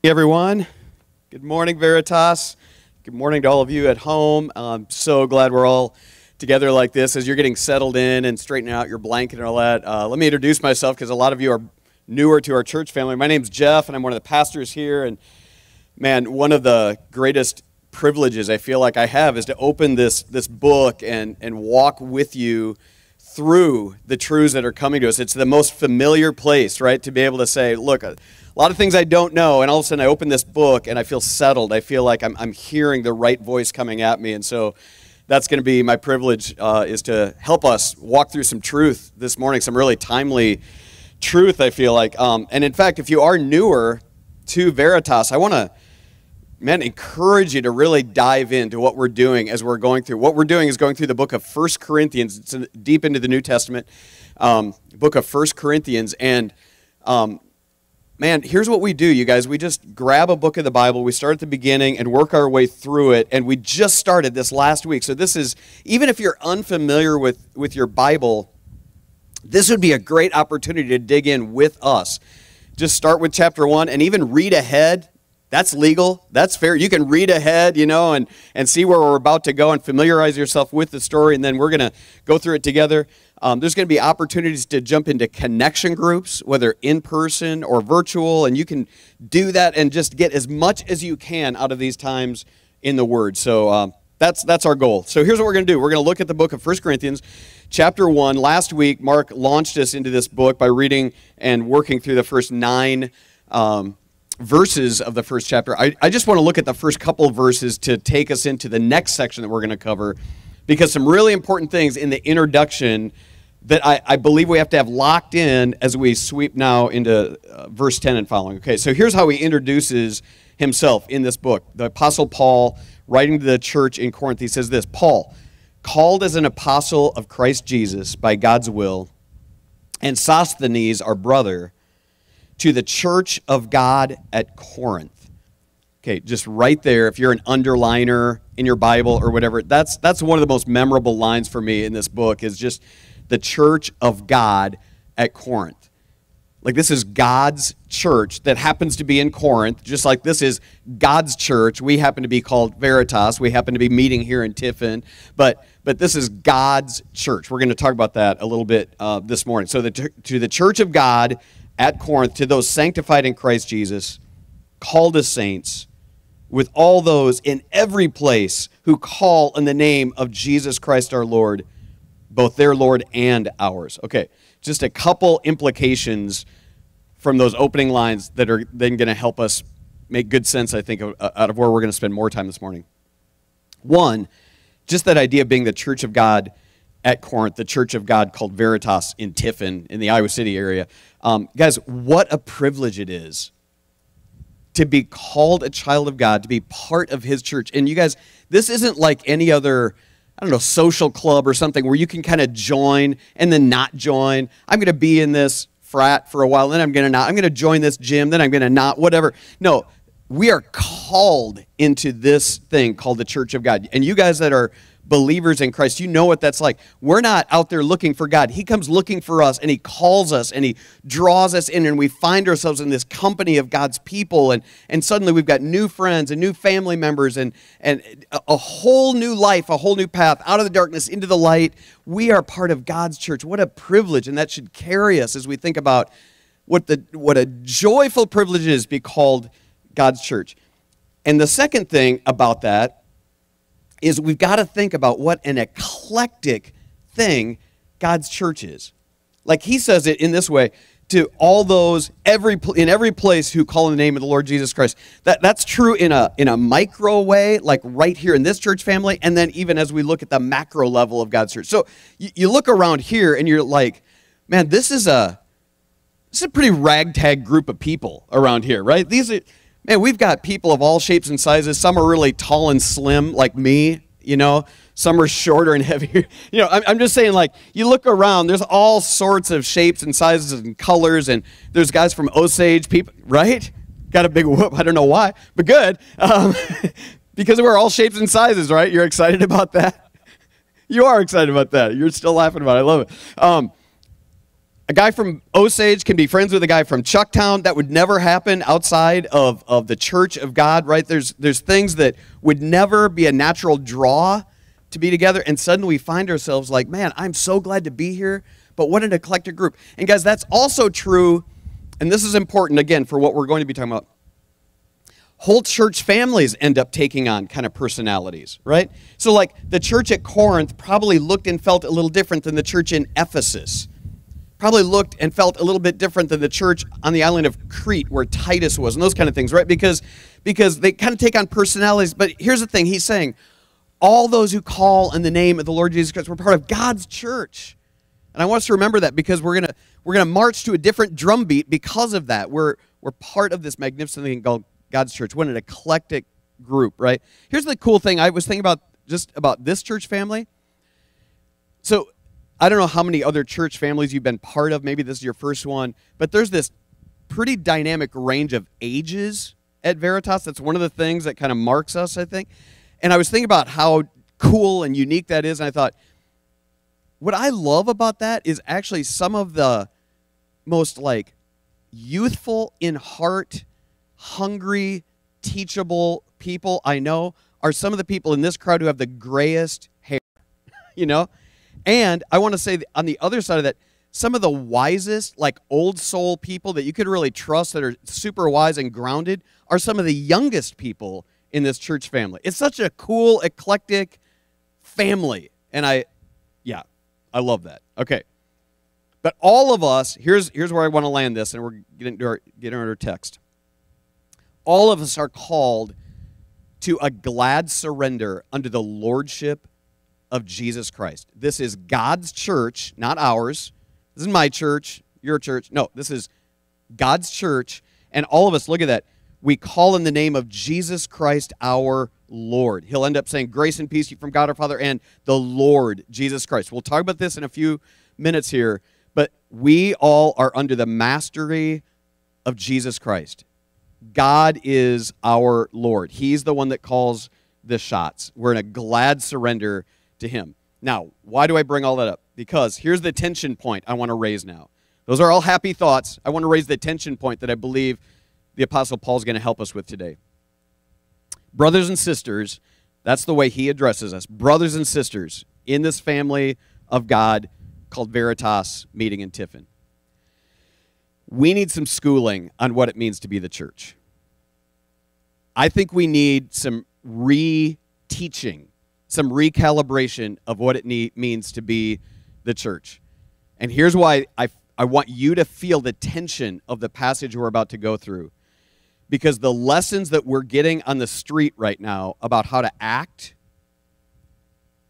Hey everyone. Good morning, Veritas. Good morning to all of you at home. I'm so glad we're all together like this as you're getting settled in and straightening out your blanket and all that. Uh, let me introduce myself because a lot of you are newer to our church family. My name's Jeff, and I'm one of the pastors here. And man, one of the greatest privileges I feel like I have is to open this this book and and walk with you through the truths that are coming to us. It's the most familiar place, right, to be able to say, look, a lot of things I don't know, and all of a sudden I open this book and I feel settled. I feel like I'm, I'm hearing the right voice coming at me. And so that's going to be my privilege uh, is to help us walk through some truth this morning, some really timely truth, I feel like. Um, and in fact, if you are newer to Veritas, I want to man, encourage you to really dive into what we're doing as we're going through. What we're doing is going through the book of First Corinthians. It's deep into the New Testament, um, book of First Corinthians. And um, man, here's what we do, you guys. We just grab a book of the Bible, we start at the beginning and work our way through it. And we just started this last week. So this is, even if you're unfamiliar with, with your Bible, this would be a great opportunity to dig in with us. Just start with chapter one and even read ahead that's legal. That's fair. You can read ahead, you know, and, and see where we're about to go and familiarize yourself with the story, and then we're going to go through it together. Um, there's going to be opportunities to jump into connection groups, whether in person or virtual, and you can do that and just get as much as you can out of these times in the Word. So um, that's, that's our goal. So here's what we're going to do we're going to look at the book of 1 Corinthians, chapter 1. Last week, Mark launched us into this book by reading and working through the first nine. Um, verses of the first chapter. I, I just want to look at the first couple verses to take us into the next section that we're going to cover because some really important things in the introduction that I, I believe we have to have locked in as we sweep now into uh, verse 10 and following. Okay, so here's how he introduces himself in this book. The Apostle Paul, writing to the church in Corinth, he says this Paul, called as an apostle of Christ Jesus by God's will, and Sosthenes, our brother, to the church of God at Corinth. Okay, just right there, if you're an underliner in your Bible or whatever, that's, that's one of the most memorable lines for me in this book is just the church of God at Corinth. Like, this is God's church that happens to be in Corinth, just like this is God's church. We happen to be called Veritas. We happen to be meeting here in Tiffin, but, but this is God's church. We're going to talk about that a little bit uh, this morning. So, the, to the church of God at Corinth to those sanctified in Christ Jesus, called as saints, with all those in every place who call in the name of Jesus Christ our Lord, both their Lord and ours. Okay, just a couple implications from those opening lines that are then going to help us make good sense, I think, out of where we're going to spend more time this morning. One, just that idea of being the church of God at Corinth, the church of God called Veritas in Tiffin in the Iowa City area. Um, guys, what a privilege it is to be called a child of God, to be part of His church. And you guys, this isn't like any other, I don't know, social club or something where you can kind of join and then not join. I'm going to be in this frat for a while, then I'm going to not. I'm going to join this gym, then I'm going to not, whatever. No, we are called into this thing called the church of God. And you guys that are believers in Christ, you know what that's like. We're not out there looking for God. He comes looking for us and He calls us and He draws us in, and we find ourselves in this company of God's people. And, and suddenly we've got new friends and new family members and, and a whole new life, a whole new path out of the darkness into the light. We are part of God's church. What a privilege. And that should carry us as we think about what, the, what a joyful privilege it is to be called God's church. And the second thing about that is we've got to think about what an eclectic thing God's church is. Like he says it in this way to all those every in every place who call in the name of the Lord Jesus Christ. That that's true in a in a micro way, like right here in this church family, and then even as we look at the macro level of God's church. So you, you look around here and you're like, man, this is a this is a pretty ragtag group of people around here, right? These are man, we've got people of all shapes and sizes. Some are really tall and slim, like me, you know. Some are shorter and heavier. You know, I'm, I'm just saying, like, you look around, there's all sorts of shapes and sizes and colors, and there's guys from Osage, people, right? Got a big whoop. I don't know why, but good. Um, because we're all shapes and sizes, right? You're excited about that? You are excited about that. You're still laughing about it. I love it. Um, a guy from Osage can be friends with a guy from Chucktown. That would never happen outside of, of the church of God, right? There's, there's things that would never be a natural draw to be together. And suddenly we find ourselves like, man, I'm so glad to be here, but what an eclectic group. And guys, that's also true, and this is important again for what we're going to be talking about. Whole church families end up taking on kind of personalities, right? So, like the church at Corinth probably looked and felt a little different than the church in Ephesus probably looked and felt a little bit different than the church on the island of Crete where Titus was and those kind of things, right? Because because they kind of take on personalities. But here's the thing, he's saying all those who call in the name of the Lord Jesus Christ were part of God's church. And I want us to remember that because we're gonna we're gonna march to a different drumbeat because of that. We're we're part of this magnificent thing called God's church. What an eclectic group, right? Here's the cool thing. I was thinking about just about this church family. So I don't know how many other church families you've been part of. Maybe this is your first one, but there's this pretty dynamic range of ages at Veritas. That's one of the things that kind of marks us, I think. And I was thinking about how cool and unique that is, and I thought, what I love about that is actually some of the most like youthful in heart, hungry, teachable people I know are some of the people in this crowd who have the grayest hair. you know? And I want to say on the other side of that, some of the wisest, like old soul people that you could really trust that are super wise and grounded are some of the youngest people in this church family. It's such a cool, eclectic family. And I, yeah, I love that. Okay. But all of us, here's, here's where I want to land this, and we're getting to our, getting our text. All of us are called to a glad surrender under the lordship of Jesus Christ. This is God's church, not ours. This is my church, your church. No, this is God's church. And all of us, look at that. We call in the name of Jesus Christ our Lord. He'll end up saying, Grace and peace from God our Father and the Lord Jesus Christ. We'll talk about this in a few minutes here, but we all are under the mastery of Jesus Christ. God is our Lord. He's the one that calls the shots. We're in a glad surrender to him. Now, why do I bring all that up? Because here's the tension point I want to raise now. Those are all happy thoughts. I want to raise the tension point that I believe the Apostle Paul is going to help us with today. Brothers and sisters, that's the way he addresses us. Brothers and sisters in this family of God called Veritas meeting in Tiffin. We need some schooling on what it means to be the church. I think we need some re-teaching some recalibration of what it means to be the church. And here's why I, I want you to feel the tension of the passage we're about to go through. Because the lessons that we're getting on the street right now about how to act,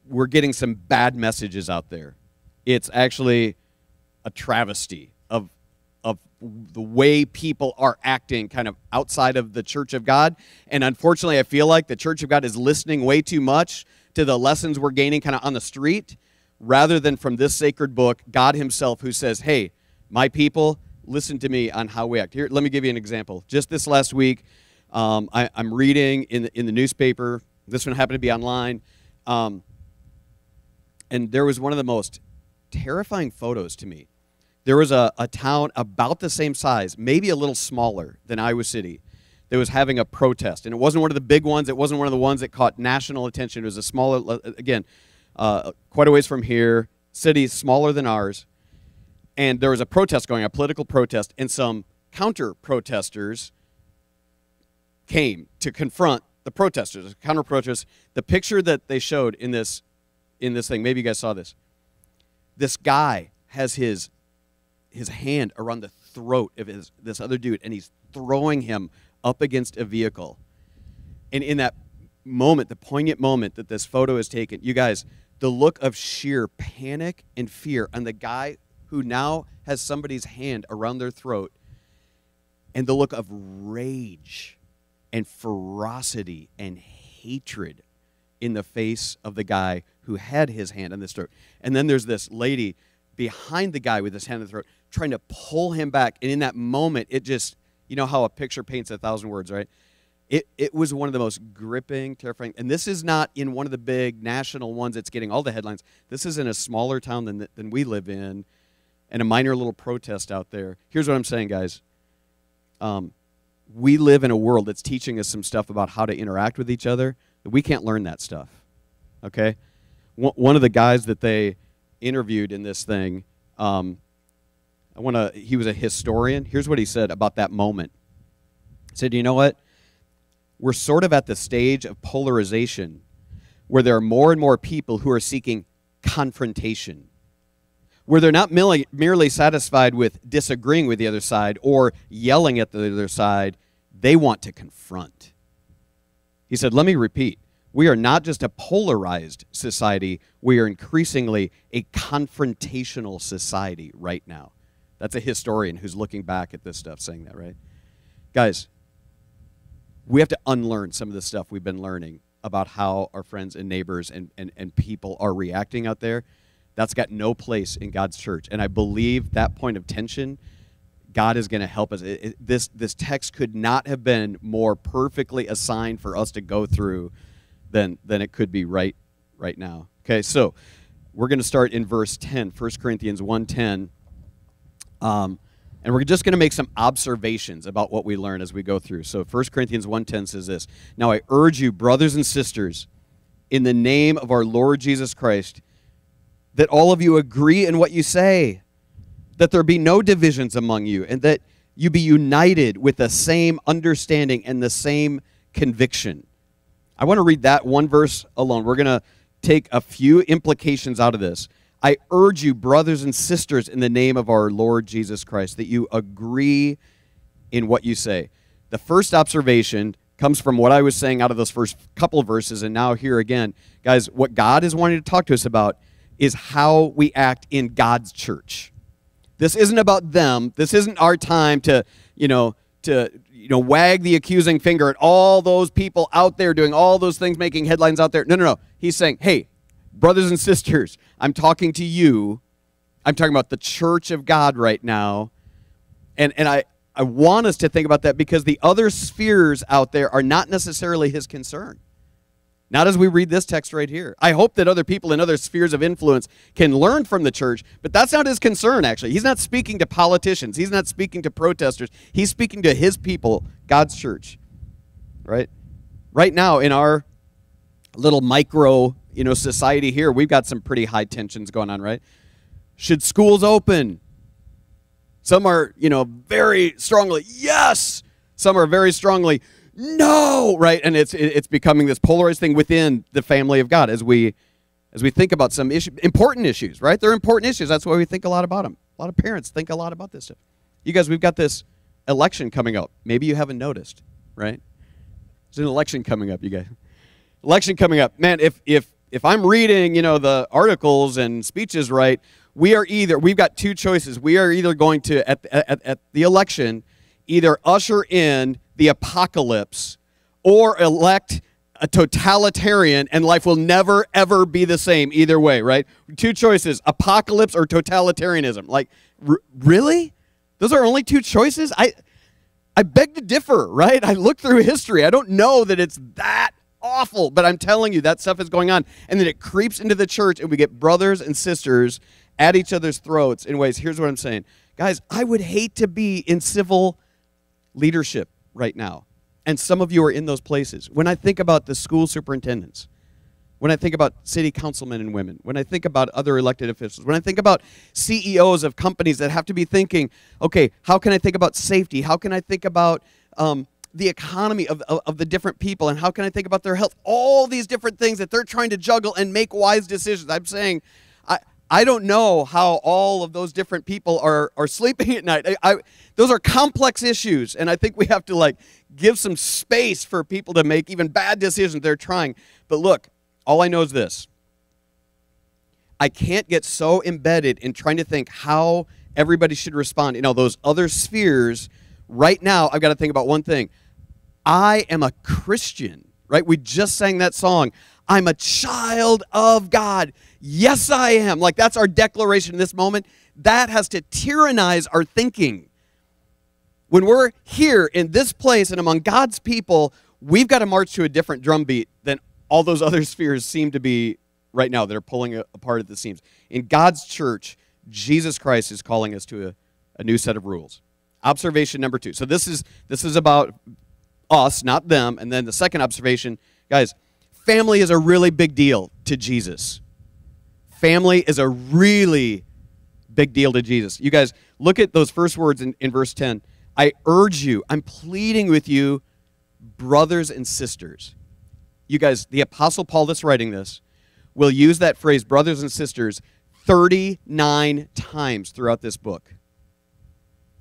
we're getting some bad messages out there. It's actually a travesty of, of the way people are acting kind of outside of the church of God. And unfortunately, I feel like the church of God is listening way too much to the lessons we're gaining kind of on the street rather than from this sacred book, God Himself, who says, Hey, my people, listen to me on how we act. Here, let me give you an example. Just this last week, um, I, am reading in the, in the newspaper. This one happened to be online. Um, and there was one of the most terrifying photos to me. There was a, a town about the same size, maybe a little smaller than Iowa City, that was having a protest. And it wasn't one of the big ones, it wasn't one of the ones that caught national attention. It was a smaller, uh, again, uh, quite a ways from here, city smaller than ours. And there was a protest going, a political protest, and some counter protesters came to confront the protesters, counter protesters. The picture that they showed in this in this thing, maybe you guys saw this. This guy has his his hand around the throat of his, this other dude, and he's throwing him up against a vehicle. And in that moment, the poignant moment that this photo is taken, you guys, the look of sheer panic and fear on the guy who now has somebody's hand around their throat, and the look of rage and ferocity and hatred in the face of the guy who had his hand on the throat. And then there's this lady behind the guy with his hand on the throat trying to pull him back. And in that moment, it just you know how a picture paints a thousand words, right? It, it was one of the most gripping, terrifying. And this is not in one of the big national ones that's getting all the headlines. This is in a smaller town than, than we live in. and a minor little protest out there. Here's what I'm saying, guys. Um, we live in a world that's teaching us some stuff about how to interact with each other. We can't learn that stuff. Okay? One of the guys that they interviewed in this thing, um, I want to. He was a historian. Here's what he said about that moment. He said, "You know what? We're sort of at the stage of polarization, where there are more and more people who are seeking confrontation." where they're not merely, merely satisfied with disagreeing with the other side or yelling at the other side, they want to confront. He said, Let me repeat. We are not just a polarized society, we are increasingly a confrontational society right now. That's a historian who's looking back at this stuff saying that, right? Guys, we have to unlearn some of the stuff we've been learning about how our friends and neighbors and, and, and people are reacting out there that's got no place in God's church. And I believe that point of tension, God is going to help us. It, it, this, this text could not have been more perfectly assigned for us to go through than, than it could be right, right now. Okay, so we're going to start in verse 10, 1 Corinthians 1.10. Um, and we're just going to make some observations about what we learn as we go through. So 1 Corinthians 1.10 says this, Now I urge you, brothers and sisters, in the name of our Lord Jesus Christ, that all of you agree in what you say, that there be no divisions among you, and that you be united with the same understanding and the same conviction. I want to read that one verse alone. We're going to take a few implications out of this. I urge you, brothers and sisters, in the name of our Lord Jesus Christ, that you agree in what you say. The first observation comes from what I was saying out of those first couple verses, and now here again. Guys, what God is wanting to talk to us about is how we act in God's church. This isn't about them. This isn't our time to, you know, to you know wag the accusing finger at all those people out there doing all those things making headlines out there. No, no, no. He's saying, "Hey, brothers and sisters, I'm talking to you. I'm talking about the church of God right now." And and I I want us to think about that because the other spheres out there are not necessarily his concern. Not as we read this text right here. I hope that other people in other spheres of influence can learn from the church, but that's not his concern, actually. He's not speaking to politicians, he's not speaking to protesters. He's speaking to his people, God's church. Right? Right now, in our little micro you know, society here, we've got some pretty high tensions going on, right? Should schools open? Some are, you know, very strongly, yes. Some are very strongly, no, right? And it's it's becoming this polarized thing within the family of God as we as we think about some issue, important issues, right? They're important issues. That's why we think a lot about them. A lot of parents think a lot about this stuff. You guys, we've got this election coming up. Maybe you haven't noticed, right? There's an election coming up, you guys. Election coming up. Man, if if if I'm reading, you know, the articles and speeches right, we are either we've got two choices. We are either going to at at, at the election either usher in the apocalypse or elect a totalitarian and life will never ever be the same either way right? Two choices apocalypse or totalitarianism. Like r- really? Those are only two choices? I i beg to differ right? I look through history. I don't know that it's that awful but i'm telling you that stuff is going on and then it creeps into the church and we get brothers and sisters at each other's throats in ways here's what i'm saying guys i would hate to be in civil leadership right now. And some of you are in those places. When I think about the school superintendents, when I think about city councilmen and women, when I think about other elected officials, when I think about CEOs of companies that have to be thinking, okay, how can I think about safety? How can I think about um, the economy of, of, of, the different people? And how can I think about their health? All these different things that they're trying to juggle and make wise decisions. I'm saying, I, I don't know how all of those different people are, are sleeping at night. I, I, those are complex issues, and I think we have to like give some space for people to make even bad decisions they're trying. But look, all I know is this. I can't get so embedded in trying to think how everybody should respond in all those other spheres. Right now, I've got to think about one thing. I am a Christian, right? We just sang that song. I'm a child of God. Yes, I am. Like that's our declaration in this moment. That has to tyrannize our thinking. When we're here in this place and among God's people, we've got to march to a different drumbeat than all those other spheres seem to be right now that are pulling apart at the seams. In God's church, Jesus Christ is calling us to a, a new set of rules. Observation number two. So this is this is about us, not them. And then the second observation, guys, family is a really big deal to Jesus. Family is a really big deal to Jesus. You guys, look at those first words in, in verse 10. I urge you, I'm pleading with you, brothers and sisters. You guys, the Apostle Paul that's writing this will use that phrase, brothers and sisters, 39 times throughout this book.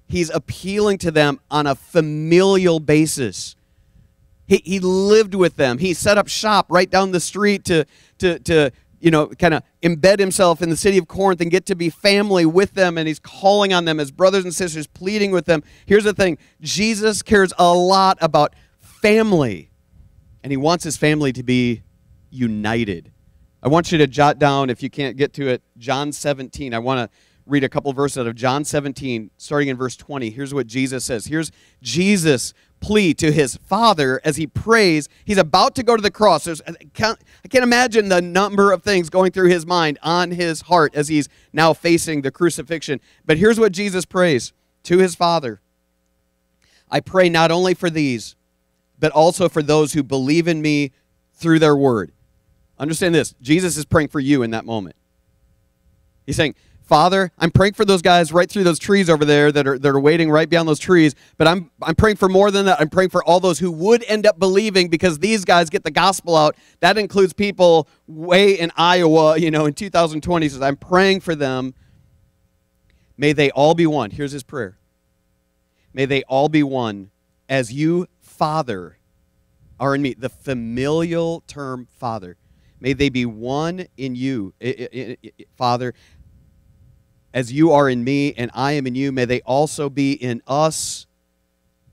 He's appealing to them on a familial basis. He, he lived with them. He set up shop right down the street to, to, to you know, kind of embed himself in the city of Corinth and get to be family with them. And he's calling on them as brothers and sisters, pleading with them. Here's the thing Jesus cares a lot about family, and he wants his family to be united. I want you to jot down, if you can't get to it, John 17. I want to read a couple verses out of John 17, starting in verse 20. Here's what Jesus says. Here's Jesus' plea to his Father as he prays. He's about to go to the cross. There's, I, can't, I can't imagine the number of things going through his mind on his heart as he's now facing the crucifixion. But here's what Jesus prays to his Father I pray not only for these, but also for those who believe in me through their word. Understand this Jesus is praying for you in that moment. He's saying, Father, I'm praying for those guys right through those trees over there that are, that are waiting right beyond those trees, but I'm, I'm praying for more than that. I'm praying for all those who would end up believing because these guys get the gospel out. That includes people way in Iowa, you know, in 2020. He says, I'm praying for them. May they all be one. Here's his prayer. May they all be one as you, Father, are in me. The familial term, Father. May they be one in you, Father, as you are in me and I am in you, may they also be in us,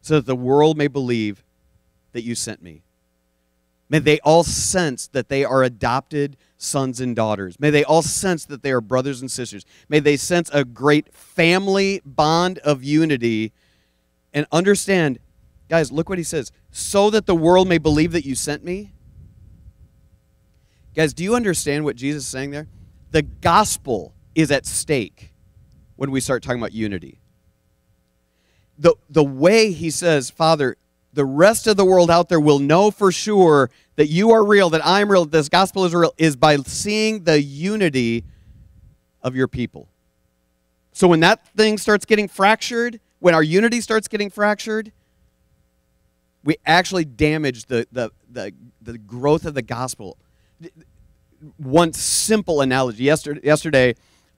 so that the world may believe that you sent me. May they all sense that they are adopted sons and daughters. May they all sense that they are brothers and sisters. May they sense a great family bond of unity and understand, guys, look what he says, so that the world may believe that you sent me. Guys, do you understand what Jesus is saying there? The gospel is at stake when we start talking about unity. The, the way he says, Father, the rest of the world out there will know for sure that you are real, that I'm real, that this gospel is real, is by seeing the unity of your people. So when that thing starts getting fractured, when our unity starts getting fractured, we actually damage the, the, the, the growth of the gospel. One simple analogy. Yesterday, yesterday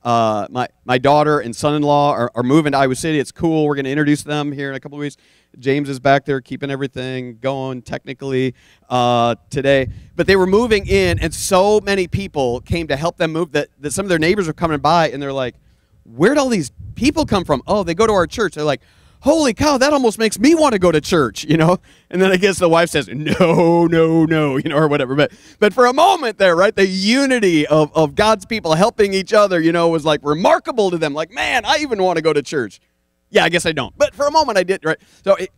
uh, my, my daughter and son in law are, are moving to Iowa City. It's cool. We're going to introduce them here in a couple of weeks. James is back there keeping everything going technically uh, today. But they were moving in, and so many people came to help them move that, that some of their neighbors were coming by, and they're like, Where'd all these people come from? Oh, they go to our church. They're like, holy cow, that almost makes me want to go to church, you know? And then I guess the wife says, no, no, no, you know, or whatever. But but for a moment there, right, the unity of, of God's people helping each other, you know, was like remarkable to them. Like, man, I even want to go to church. Yeah, I guess I don't. But for a moment I did, right? So it,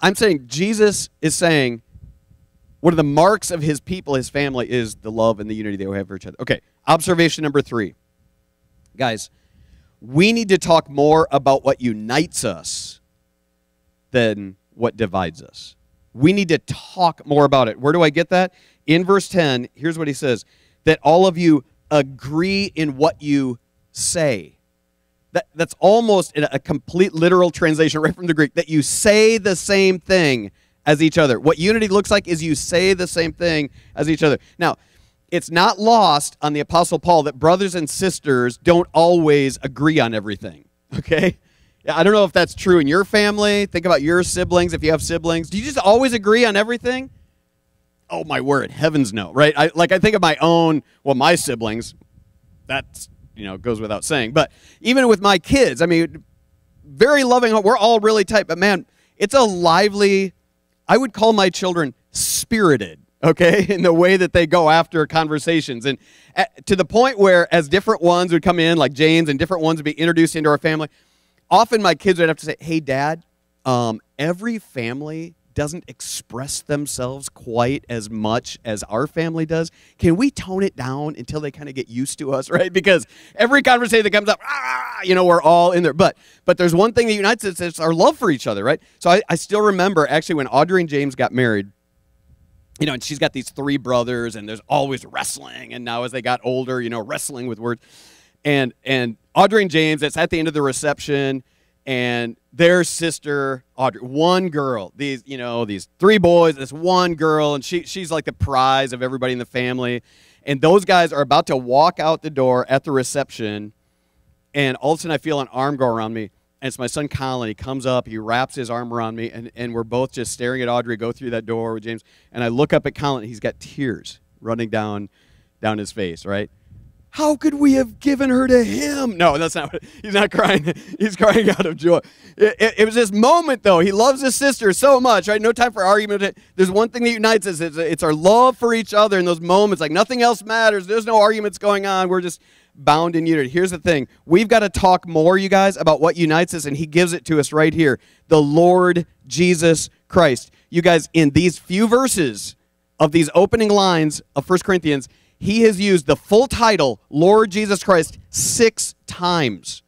I'm saying Jesus is saying one of the marks of his people, his family, is the love and the unity they have for each other. Okay, observation number three. Guys, we need to talk more about what unites us than what divides us. We need to talk more about it. Where do I get that? In verse 10, here's what he says that all of you agree in what you say. That, that's almost a complete literal translation right from the Greek, that you say the same thing as each other. What unity looks like is you say the same thing as each other. Now, it's not lost on the Apostle Paul that brothers and sisters don't always agree on everything, okay? I don't know if that's true in your family. Think about your siblings if you have siblings. Do you just always agree on everything? Oh my word, heavens no, right? I, like I think of my own, well, my siblings. That's you know goes without saying. But even with my kids, I mean, very loving. We're all really tight, but man, it's a lively. I would call my children spirited okay, in the way that they go after conversations. And at, to the point where, as different ones would come in, like James, and different ones would be introduced into our family, often my kids would have to say, Hey, dad, um, every family doesn't express themselves quite as much as our family does, can we tone it down until they kind of get used to us, right? Because every conversation that comes up, ah, you know, we're all in there. But but there's one thing that unites us, it's our love for each other, right? So I, I still remember actually when Audrey and James got married, you know, and she's got these three brothers, and there's always wrestling. And now as they got older, you know, wrestling with words. And and Audrey and James, it's at the end of the reception and their sister Audrey, one girl. These, you know, these three boys, this one girl, and she she's like the prize of everybody in the family. And those guys are about to walk out the door at the reception, and all of a sudden I feel an arm go around me. And it's my son Colin. He comes up, he wraps his arm around me, and, and we're both just staring at Audrey go through that door with James. And I look up at Colin, and he's got tears running down down his face, right? How could we have given her to him? No, that's not what, he's not crying. He's crying out of joy. It, it, it, was this moment, though. He loves his sister so much, right? No time for argument. There's one thing that unites us it's, it's our love for each other in those moments. Like nothing else matters. There's no arguments going on. We're just bound in unity. Here's the thing we've got to talk more, you guys, about what unites us, and he gives it to us right here the Lord Jesus Christ. You guys, in these few verses of these opening lines of 1 Corinthians, he has used the full title, Lord Jesus Christ, six times.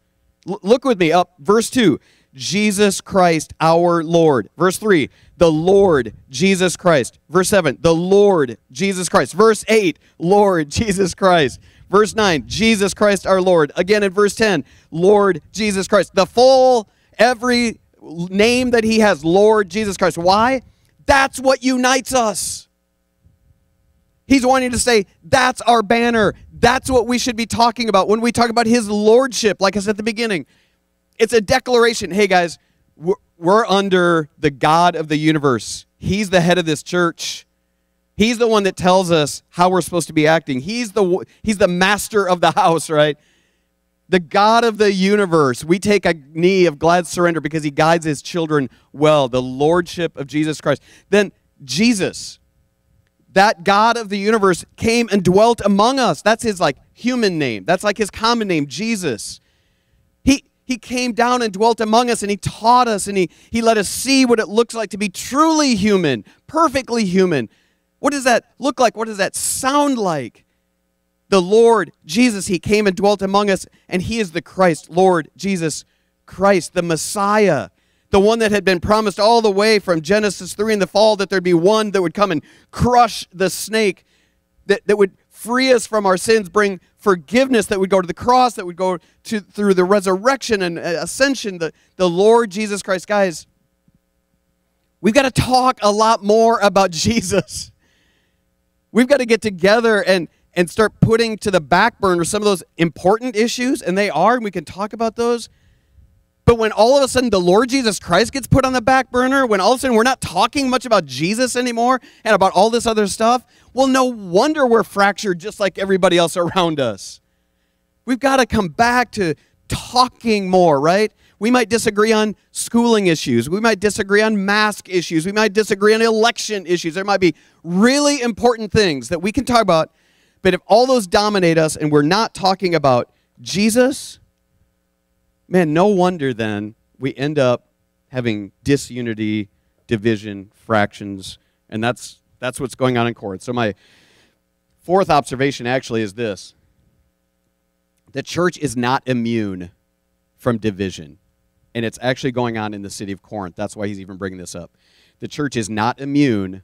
L- look with me up, verse 2. Jesus Christ, our Lord. Verse 3, the Lord Jesus Christ. Verse 7, the Lord Jesus Christ. Verse 8, Lord Jesus Christ. Verse 9, Jesus Christ our Lord. Again in verse 10, Lord Jesus Christ. The full, every name that he has, Lord Jesus Christ. Why? That's what unites us. He's wanting to say, that's our banner. That's what we should be talking about when we talk about his lordship, like I said at the beginning. It's a declaration. Hey, guys, we're, under the God of the universe. He's the head of this church. He's the one that tells us how we're supposed to be acting. He's the, he's the master of the house, right? The God of the universe. We take a knee of glad surrender because he guides his children well. The lordship of Jesus Christ. Then Jesus that God of the universe came and dwelt among us. That's his like human name. That's like his common name, Jesus. He he came down and dwelt among us and he taught us and he, he let us see what it looks like to be truly human, perfectly human. What does that look like? What does that sound like? The Lord Jesus, he came and dwelt among us, and he is the Christ, Lord Jesus Christ, the Messiah the one that had been promised all the way from Genesis 3 in the fall, that there'd be one that would come and crush the snake, that, that would free us from our sins, bring forgiveness, that would go to the cross, that would go to, through the resurrection and uh, ascension, the, the Lord Jesus Christ. Guys, we've got to talk a lot more about Jesus. We've got to get together and, and start putting to the back burner some of those important issues, and they are, and we can talk about those. But when all of a sudden the Lord Jesus Christ gets put on the back burner, when all of a sudden we're not talking much about Jesus anymore and about all this other stuff, well, no wonder we're fractured just like everybody else around us. We've got to come back to talking more, right? We might disagree on schooling issues. We might disagree on mask issues. We might disagree on election issues. There might be really important things that we can talk about. But if all those dominate us and we're not talking about Jesus, man, no wonder then we end up having disunity, division, fractions, and that's that's what's going on in Corinth. So my fourth observation actually is this. The church is not immune from division. And it's actually going on in the city of Corinth. That's why he's even bringing this up. The church is not immune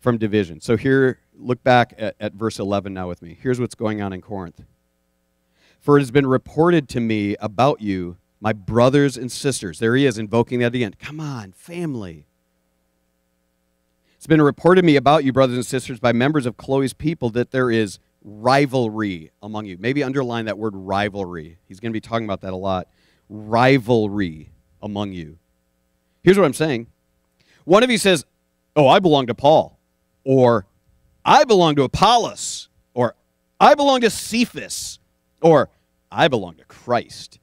from division. So here, look back at, at verse 11 now with me. Here's what's going on in Corinth. For it has been reported to me about you, my brothers and sisters. There he is, invoking that again. Come on, family. It's been reported to me about you, brothers and sisters, by members of Chloe's people that there is rivalry among you. Maybe underline that word rivalry. He's going to be talking about that a lot. Rivalry among you. Here's what I'm saying. One of you says, Oh, I belong to Paul. Or, I belong to Apollos. Or, I belong to Cephas. Or, I belong to Christ.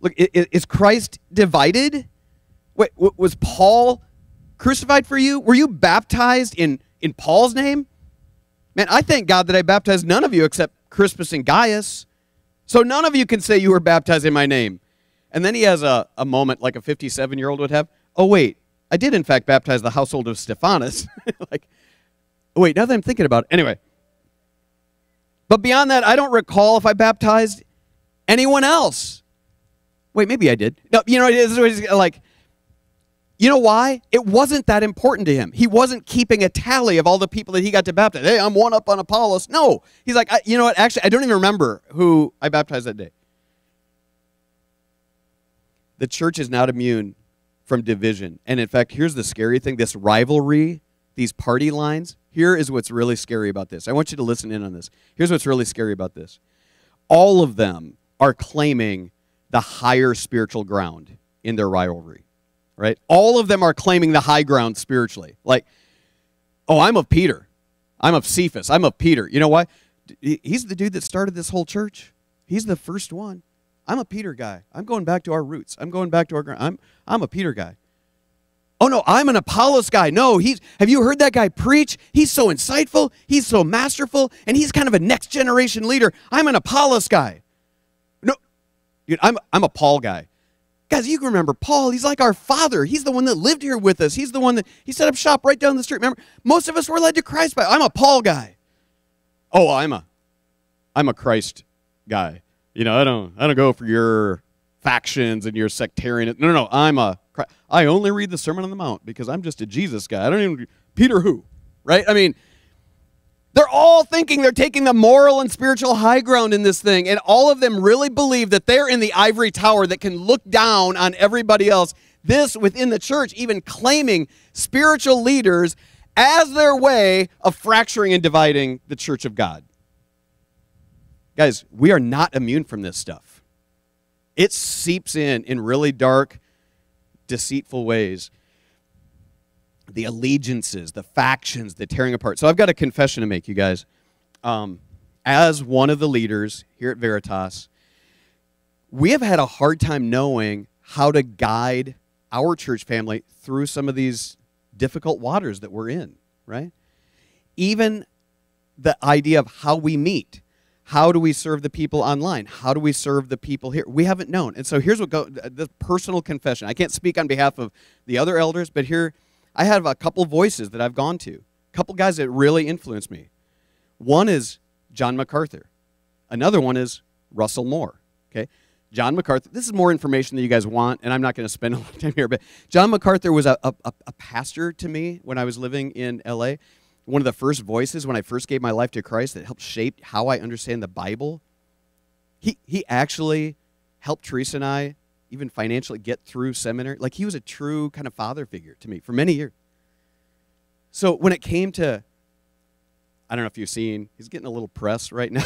Look, is Christ divided? Wait, was Paul crucified for you? Were you baptized in, in Paul's name? Man, I thank God that I baptized none of you except Crispus and Gaius. So none of you can say you were baptized in my name. And then he has a, a moment like a 57 year old would have. Oh, wait, I did, in fact, baptize the household of Stephanas. like, wait, now that I'm thinking about it. Anyway. But beyond that, I don't recall if I baptized anyone else. Wait, maybe I did. No, you know, it is like, you know why? It wasn't that important to him. He wasn't keeping a tally of all the people that he got to baptize. Hey, I'm one up on Apollos. No. He's like, you know what? Actually, I don't even remember who I baptized that day. The church is not immune from division. And in fact, here's the scary thing this rivalry, these party lines. Here is what's really scary about this. I want you to listen in on this. Here's what's really scary about this. All of them are claiming the higher spiritual ground in their rivalry right? All of them are claiming the high ground spiritually. Like, oh, I'm of Peter. I'm of Cephas. I'm of Peter. You know why? He's the dude that started this whole church. He's the first one. I'm a Peter guy. I'm going back to our roots. I'm going back to our ground. I'm I'm a Peter guy. Oh no, I'm an Apollos guy. No, he's have you heard that guy preach? He's so insightful, he's so masterful, and he's kind of a next generation leader. I'm an Apollos guy. No, dude, I'm I'm a Paul guy. Guys, you can remember Paul. He's like our father. He's the one that lived here with us. He's the one that he set up shop right down the street. Remember, most of us were led to Christ by. I'm a Paul guy. Oh, I'm a, I'm a Christ guy. You know, I don't, I don't go for your factions and your sectarian. No, no, no. I'm a. I only read the Sermon on the Mount because I'm just a Jesus guy. I don't even Peter who, right? I mean, they're all thinking they're taking the moral and spiritual high ground in this thing, and all of them really believe that they're in the ivory tower that can look down on everybody else. This within the church, even claiming spiritual leaders as their way of fracturing and dividing the church of God. Guys, we are not immune from this stuff. It seeps in in really dark, deceitful ways the allegiances, the factions, the tearing apart. So I've got a confession to make, you guys. Um, as one of the leaders here at Veritas, we have had a hard time knowing how to guide our church family through some of these difficult waters that we're in, right? Even the idea of how we meet. How do we serve the people online? How do we serve the people here? We haven't known. And so here's what go the personal confession. I can't speak on behalf of the other elders, but here I have a couple voices that I've gone to, a couple guys that really influenced me. One is John MacArthur. Another one is Russell Moore. Okay, John MacArthur. This is more information that you guys want, and I'm not going to spend a lot of time here. But John MacArthur was a, a, a pastor to me when I was living in LA. One of the first voices when I first gave my life to Christ that helped shape how I understand the Bible. He he actually helped Teresa and I even financially get through seminary. Like he was a true kind of father figure to me for many years. So when it came to, I don't know if you've seen, he's getting a little press right now.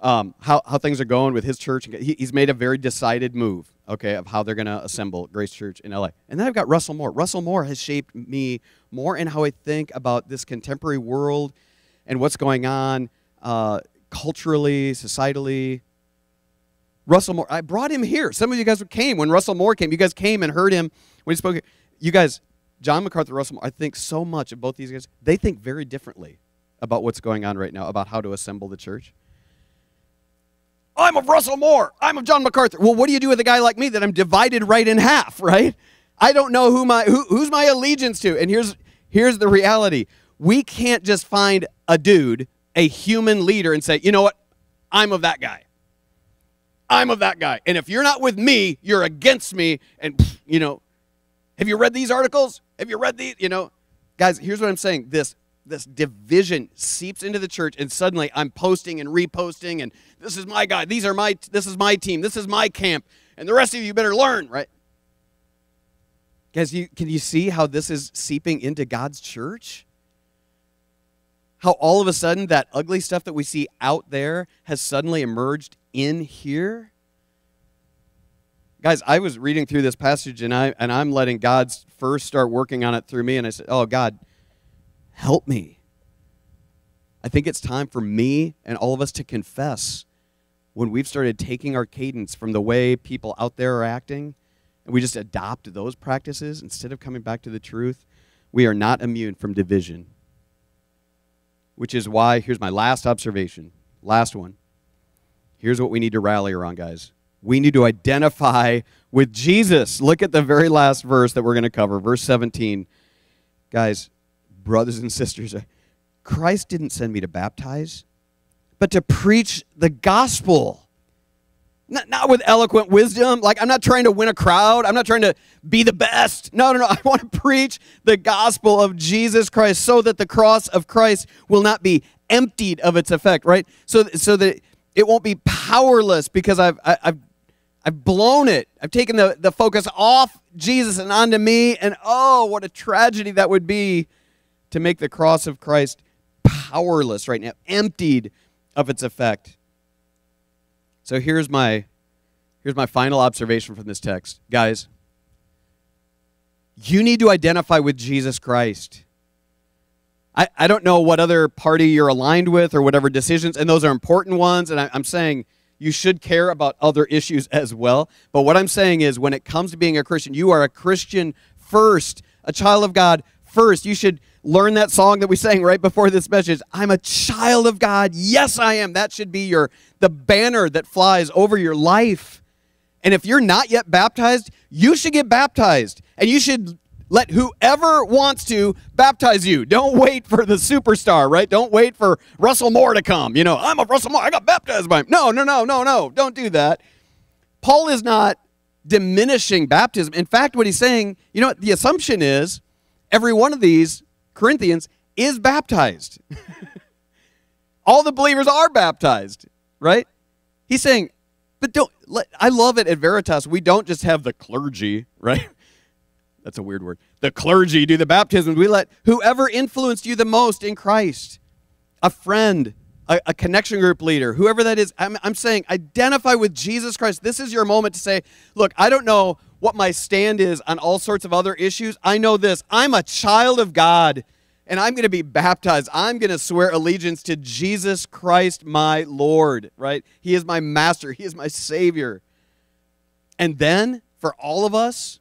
Um, how, how things are going with his church. He, he's made a very decided move, okay, of how they're going to assemble Grace Church in LA. And then I've got Russell Moore. Russell Moore has shaped me more in how I think about this contemporary world and what's going on uh, culturally, societally, Russell Moore. I brought him here. Some of you guys came when Russell Moore came. You guys came and heard him when he spoke. You guys, John MacArthur, Russell Moore, I think so much of both these guys, they think very differently about what's going on right now, about how to assemble the church. I'm of Russell Moore. I'm of John MacArthur. Well, what do you do with a guy like me that I'm divided right in half, right? I don't know who my who, who's my allegiance to. And here's here's the reality. We can't just find a dude, a human leader and say, "You know what? I'm of that guy." I'm of that guy. And if you're not with me, you're against me. And, you know, have you read these articles? Have you read these? You know, guys, here's what I'm saying. This this division seeps into the church and suddenly I'm posting and reposting and this is my guy. These are my this is my team. This is my camp. And the rest of you better learn, right? Guys, you, can you see how this is seeping into God's church? How all of a sudden that ugly stuff that we see out there has suddenly emerged in here? Guys, I was reading through this passage and I and I'm letting God first start working on it through me and I said, "Oh God, help me." I think it's time for me and all of us to confess when we've started taking our cadence from the way people out there are acting and we just adopt those practices instead of coming back to the truth. We are not immune from division. Which is why, here's my last observation, last one. Here's what we need to rally around, guys. we need to identify with Jesus. Look at the very last verse that we're going to cover, verse 17. Guys, brothers and sisters, uh, Christ didn't send me to baptize, but to preach the gospel. Not, not with eloquent wisdom. Like, I'm not trying to win a crowd. I'm not trying to be the best. No, no, no. I want to preach the gospel of Jesus Christ so that the cross of Christ will not be emptied of its effect, right? So, so that it won't be powerless because I've, I, have i I've blown it. I've taken the, the focus off Jesus and onto me. And oh, what a tragedy that would be to make the cross of Christ powerless right now, emptied of its effect. So here's my here's my final observation from this text. Guys, you need to identify with Jesus Christ. I, I don't know what other party you're aligned with or whatever decisions, and those are important ones, and I, I'm saying you should care about other issues as well. But what I'm saying is when it comes to being a Christian, you are a Christian first, a child of God first. You should learn that song that we sang right before this message. I'm a child of God. Yes, I am. That should be your the banner that flies over your life. And if you're not yet baptized, you should get baptized. And you should let whoever wants to baptize you. Don't wait for the superstar, right? Don't wait for Russell Moore to come. You know, I'm a Russell Moore. I got baptized by him. No, no, no, no, no. Don't do that. Paul is not diminishing baptism. In fact, what he's saying, you know, the assumption is every one of these Corinthians is baptized. All the believers are baptized, right? He's saying, but don't, let, I love it at Veritas. We don't just have the clergy, right? That's a weird word. The clergy do the baptisms. We let whoever influenced you the most in Christ, a friend, a, a, connection group leader, whoever that is, I'm, I'm saying identify with Jesus Christ. This is your moment to say, look, I don't know what my stand is on all sorts of other issues. I know this I'm a child of God and I'm going to be baptized. I'm going to swear allegiance to Jesus Christ, my Lord, right? He is my master, He is my Savior. And then for all of us,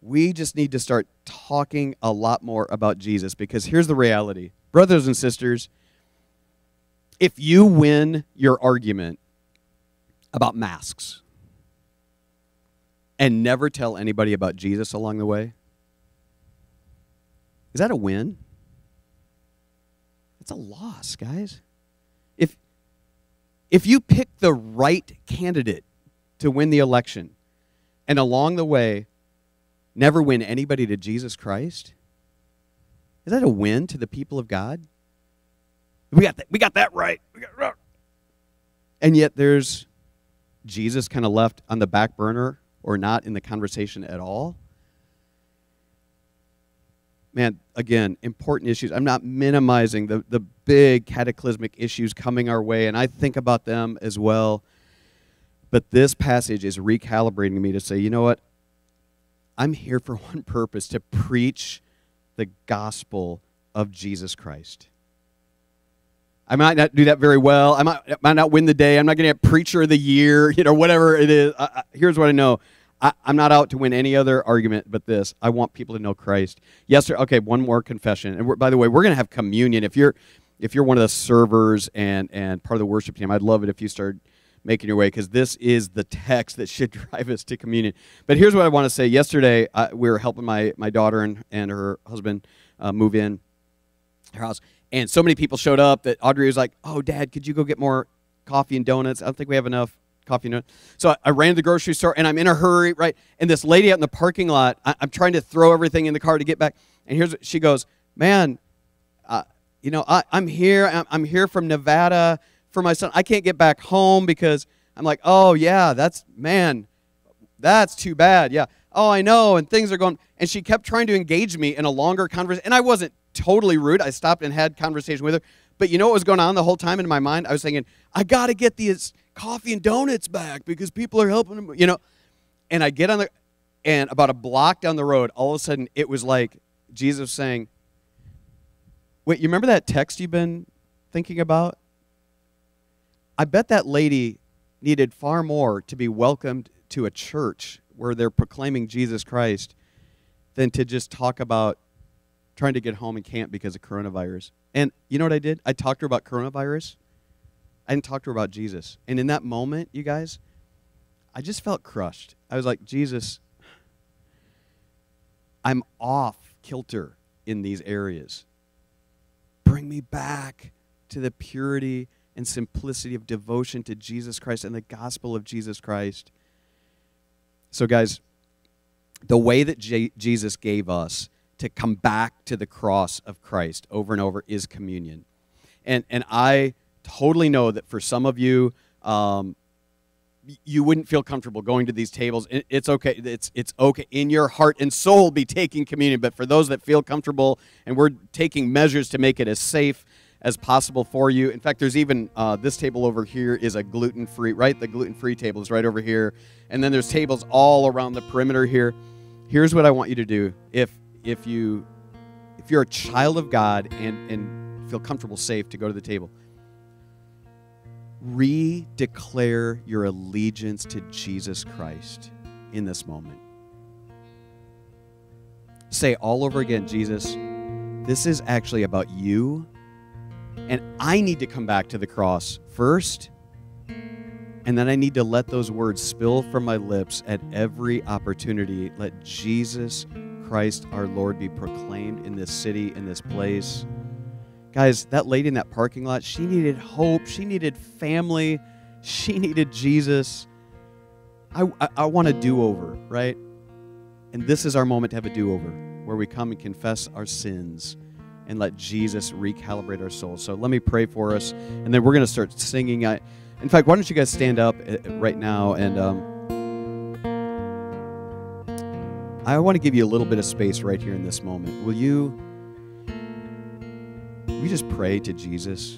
we just need to start talking a lot more about Jesus because here's the reality. Brothers and sisters, if you win your argument about masks, and never tell anybody about Jesus along the way? Is that a win? It's a loss, guys. If if you pick the right candidate to win the election and along the way never win anybody to Jesus Christ, is that a win to the people of God? We got that, we got that right. Got, uh, and yet there's Jesus kind of left on the back burner or not in the conversation at all. Man, again, important issues. I'm not minimizing the, the big cataclysmic issues coming our way, and I think about them as well. But this passage is recalibrating me to say, you know what? I'm here for one purpose to preach the gospel of Jesus Christ. I might not do that very well. I might, might not win the day. I'm not going to get preacher of the year, you know, whatever it is. I, I, here's what I know I, am not out to win any other argument but this. I want people to know Christ. Yes, sir. Okay, one more confession. And by the way, we're going to have communion. If you're if you're one of the servers and and part of the worship team, I'd love it if you start making your way because this is the text that should drive us to communion. But here's what I want to say. Yesterday, uh, we were helping my my daughter and and her husband uh, move in her house, and so many people showed up that Audrey was like, "Oh, Dad, could you go get more coffee and donuts? I don't think we have enough." Coffee note. So I, I, ran to the grocery store and I'm in a hurry, right? And this lady out in the parking lot, I, am trying to throw everything in the car to get back. And here's what she goes, man, uh, you know, I, am here. I'm, I'm here from Nevada for my son. I can't get back home because I'm like, oh yeah, that's man, that's too bad. Yeah. Oh, I know. And things are going. And she kept trying to engage me in a longer conversation. And I wasn't totally rude. I stopped and had conversation with her. But you know what was going on the whole time in my mind? I was thinking, I got to get these coffee and donuts back because people are helping them, you know. And I get on the, and about a block down the road, all of a sudden it was like Jesus saying, Wait, you remember that text you've been thinking about? I bet that lady needed far more to be welcomed to a church where they're proclaiming Jesus Christ than to just talk about trying to get home and can't because of coronavirus. And you know what I did? I talked to her about coronavirus. I didn't talk to her about Jesus. And in that moment, you guys, I just felt crushed. I was like, Jesus, I'm off kilter in these areas. Bring me back to the purity and simplicity of devotion to Jesus Christ and the gospel of Jesus Christ. So, guys, the way that J- Jesus gave us to come back to the cross of Christ over and over is communion. And, and I totally know that for some of you, um, you wouldn't feel comfortable going to these tables. It's okay. It's, it's okay. In your heart and soul, be taking communion. But for those that feel comfortable, and we're taking measures to make it as safe as possible for you. In fact, there's even uh, this table over here is a gluten free, right? The gluten free table is right over here. And then there's tables all around the perimeter here. Here's what I want you to do. If, if, you, if you're a child of God and, and feel comfortable, safe to go to the table, redeclare your allegiance to Jesus Christ in this moment. Say all over again, Jesus, this is actually about you, and I need to come back to the cross first, and then I need to let those words spill from my lips at every opportunity. Let Jesus Christ our Lord be proclaimed in this city, in this place. Guys, that lady in that parking lot, she needed hope. She needed family. She needed Jesus. I, I, I want a do over, right? And this is our moment to have a do over where we come and confess our sins and let Jesus recalibrate our souls. So let me pray for us, and then we're going to start singing. I, in fact, why don't you guys stand up uh, right now and. Um, I want to give you a little bit of space right here in this moment. Will you we just pray to Jesus?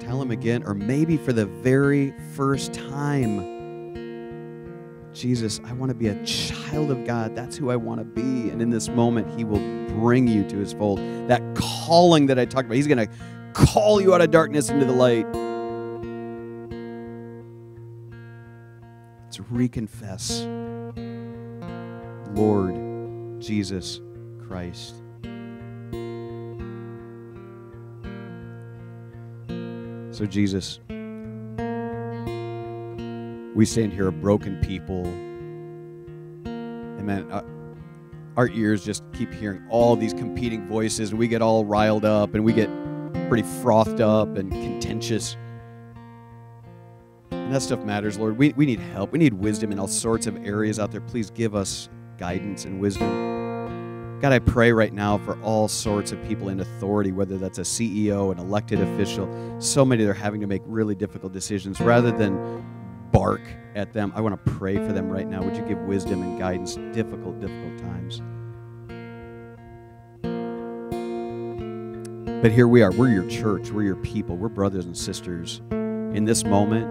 Tell him again, or maybe for the very first time. Jesus, I want to be a child of God. That's who I want to be. And in this moment, He will bring you to His fold. That calling that I talked about, He's going to call you out of darkness into the light. Let's reconfess. Lord Jesus Christ. So, Jesus, we stand here a broken people. Amen. Uh, our ears just keep hearing all these competing voices, and we get all riled up and we get pretty frothed up and contentious. And that stuff matters, Lord. We, we need help. We need wisdom in all sorts of areas out there. Please give us guidance and wisdom. God, I pray right now for all sorts of people in authority, whether that's a CEO, an elected official. So many that are having to make really difficult decisions. Rather than bark at them, I want to pray for them right now. Would you give wisdom and guidance difficult, difficult times? But here we are. We're your church. We're your people. We're brothers and sisters. In this moment,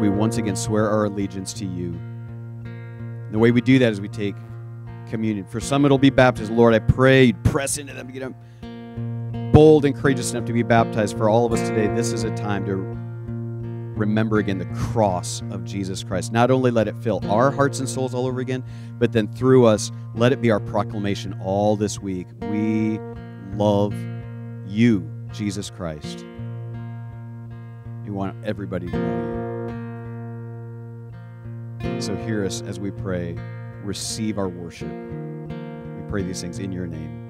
we once again swear our allegiance to you. The way we do that is we take communion. For some, it'll be baptism. Lord, I pray you'd press into them, get them bold and courageous enough to be baptized. For all of us today, this is a time to remember again the cross of Jesus Christ. Not only let it fill our hearts and souls all over again, but then through us, let it be our proclamation all this week. We love you, Jesus Christ. We want everybody to know you. So hear us as we pray. Receive our worship. We pray these things in your name.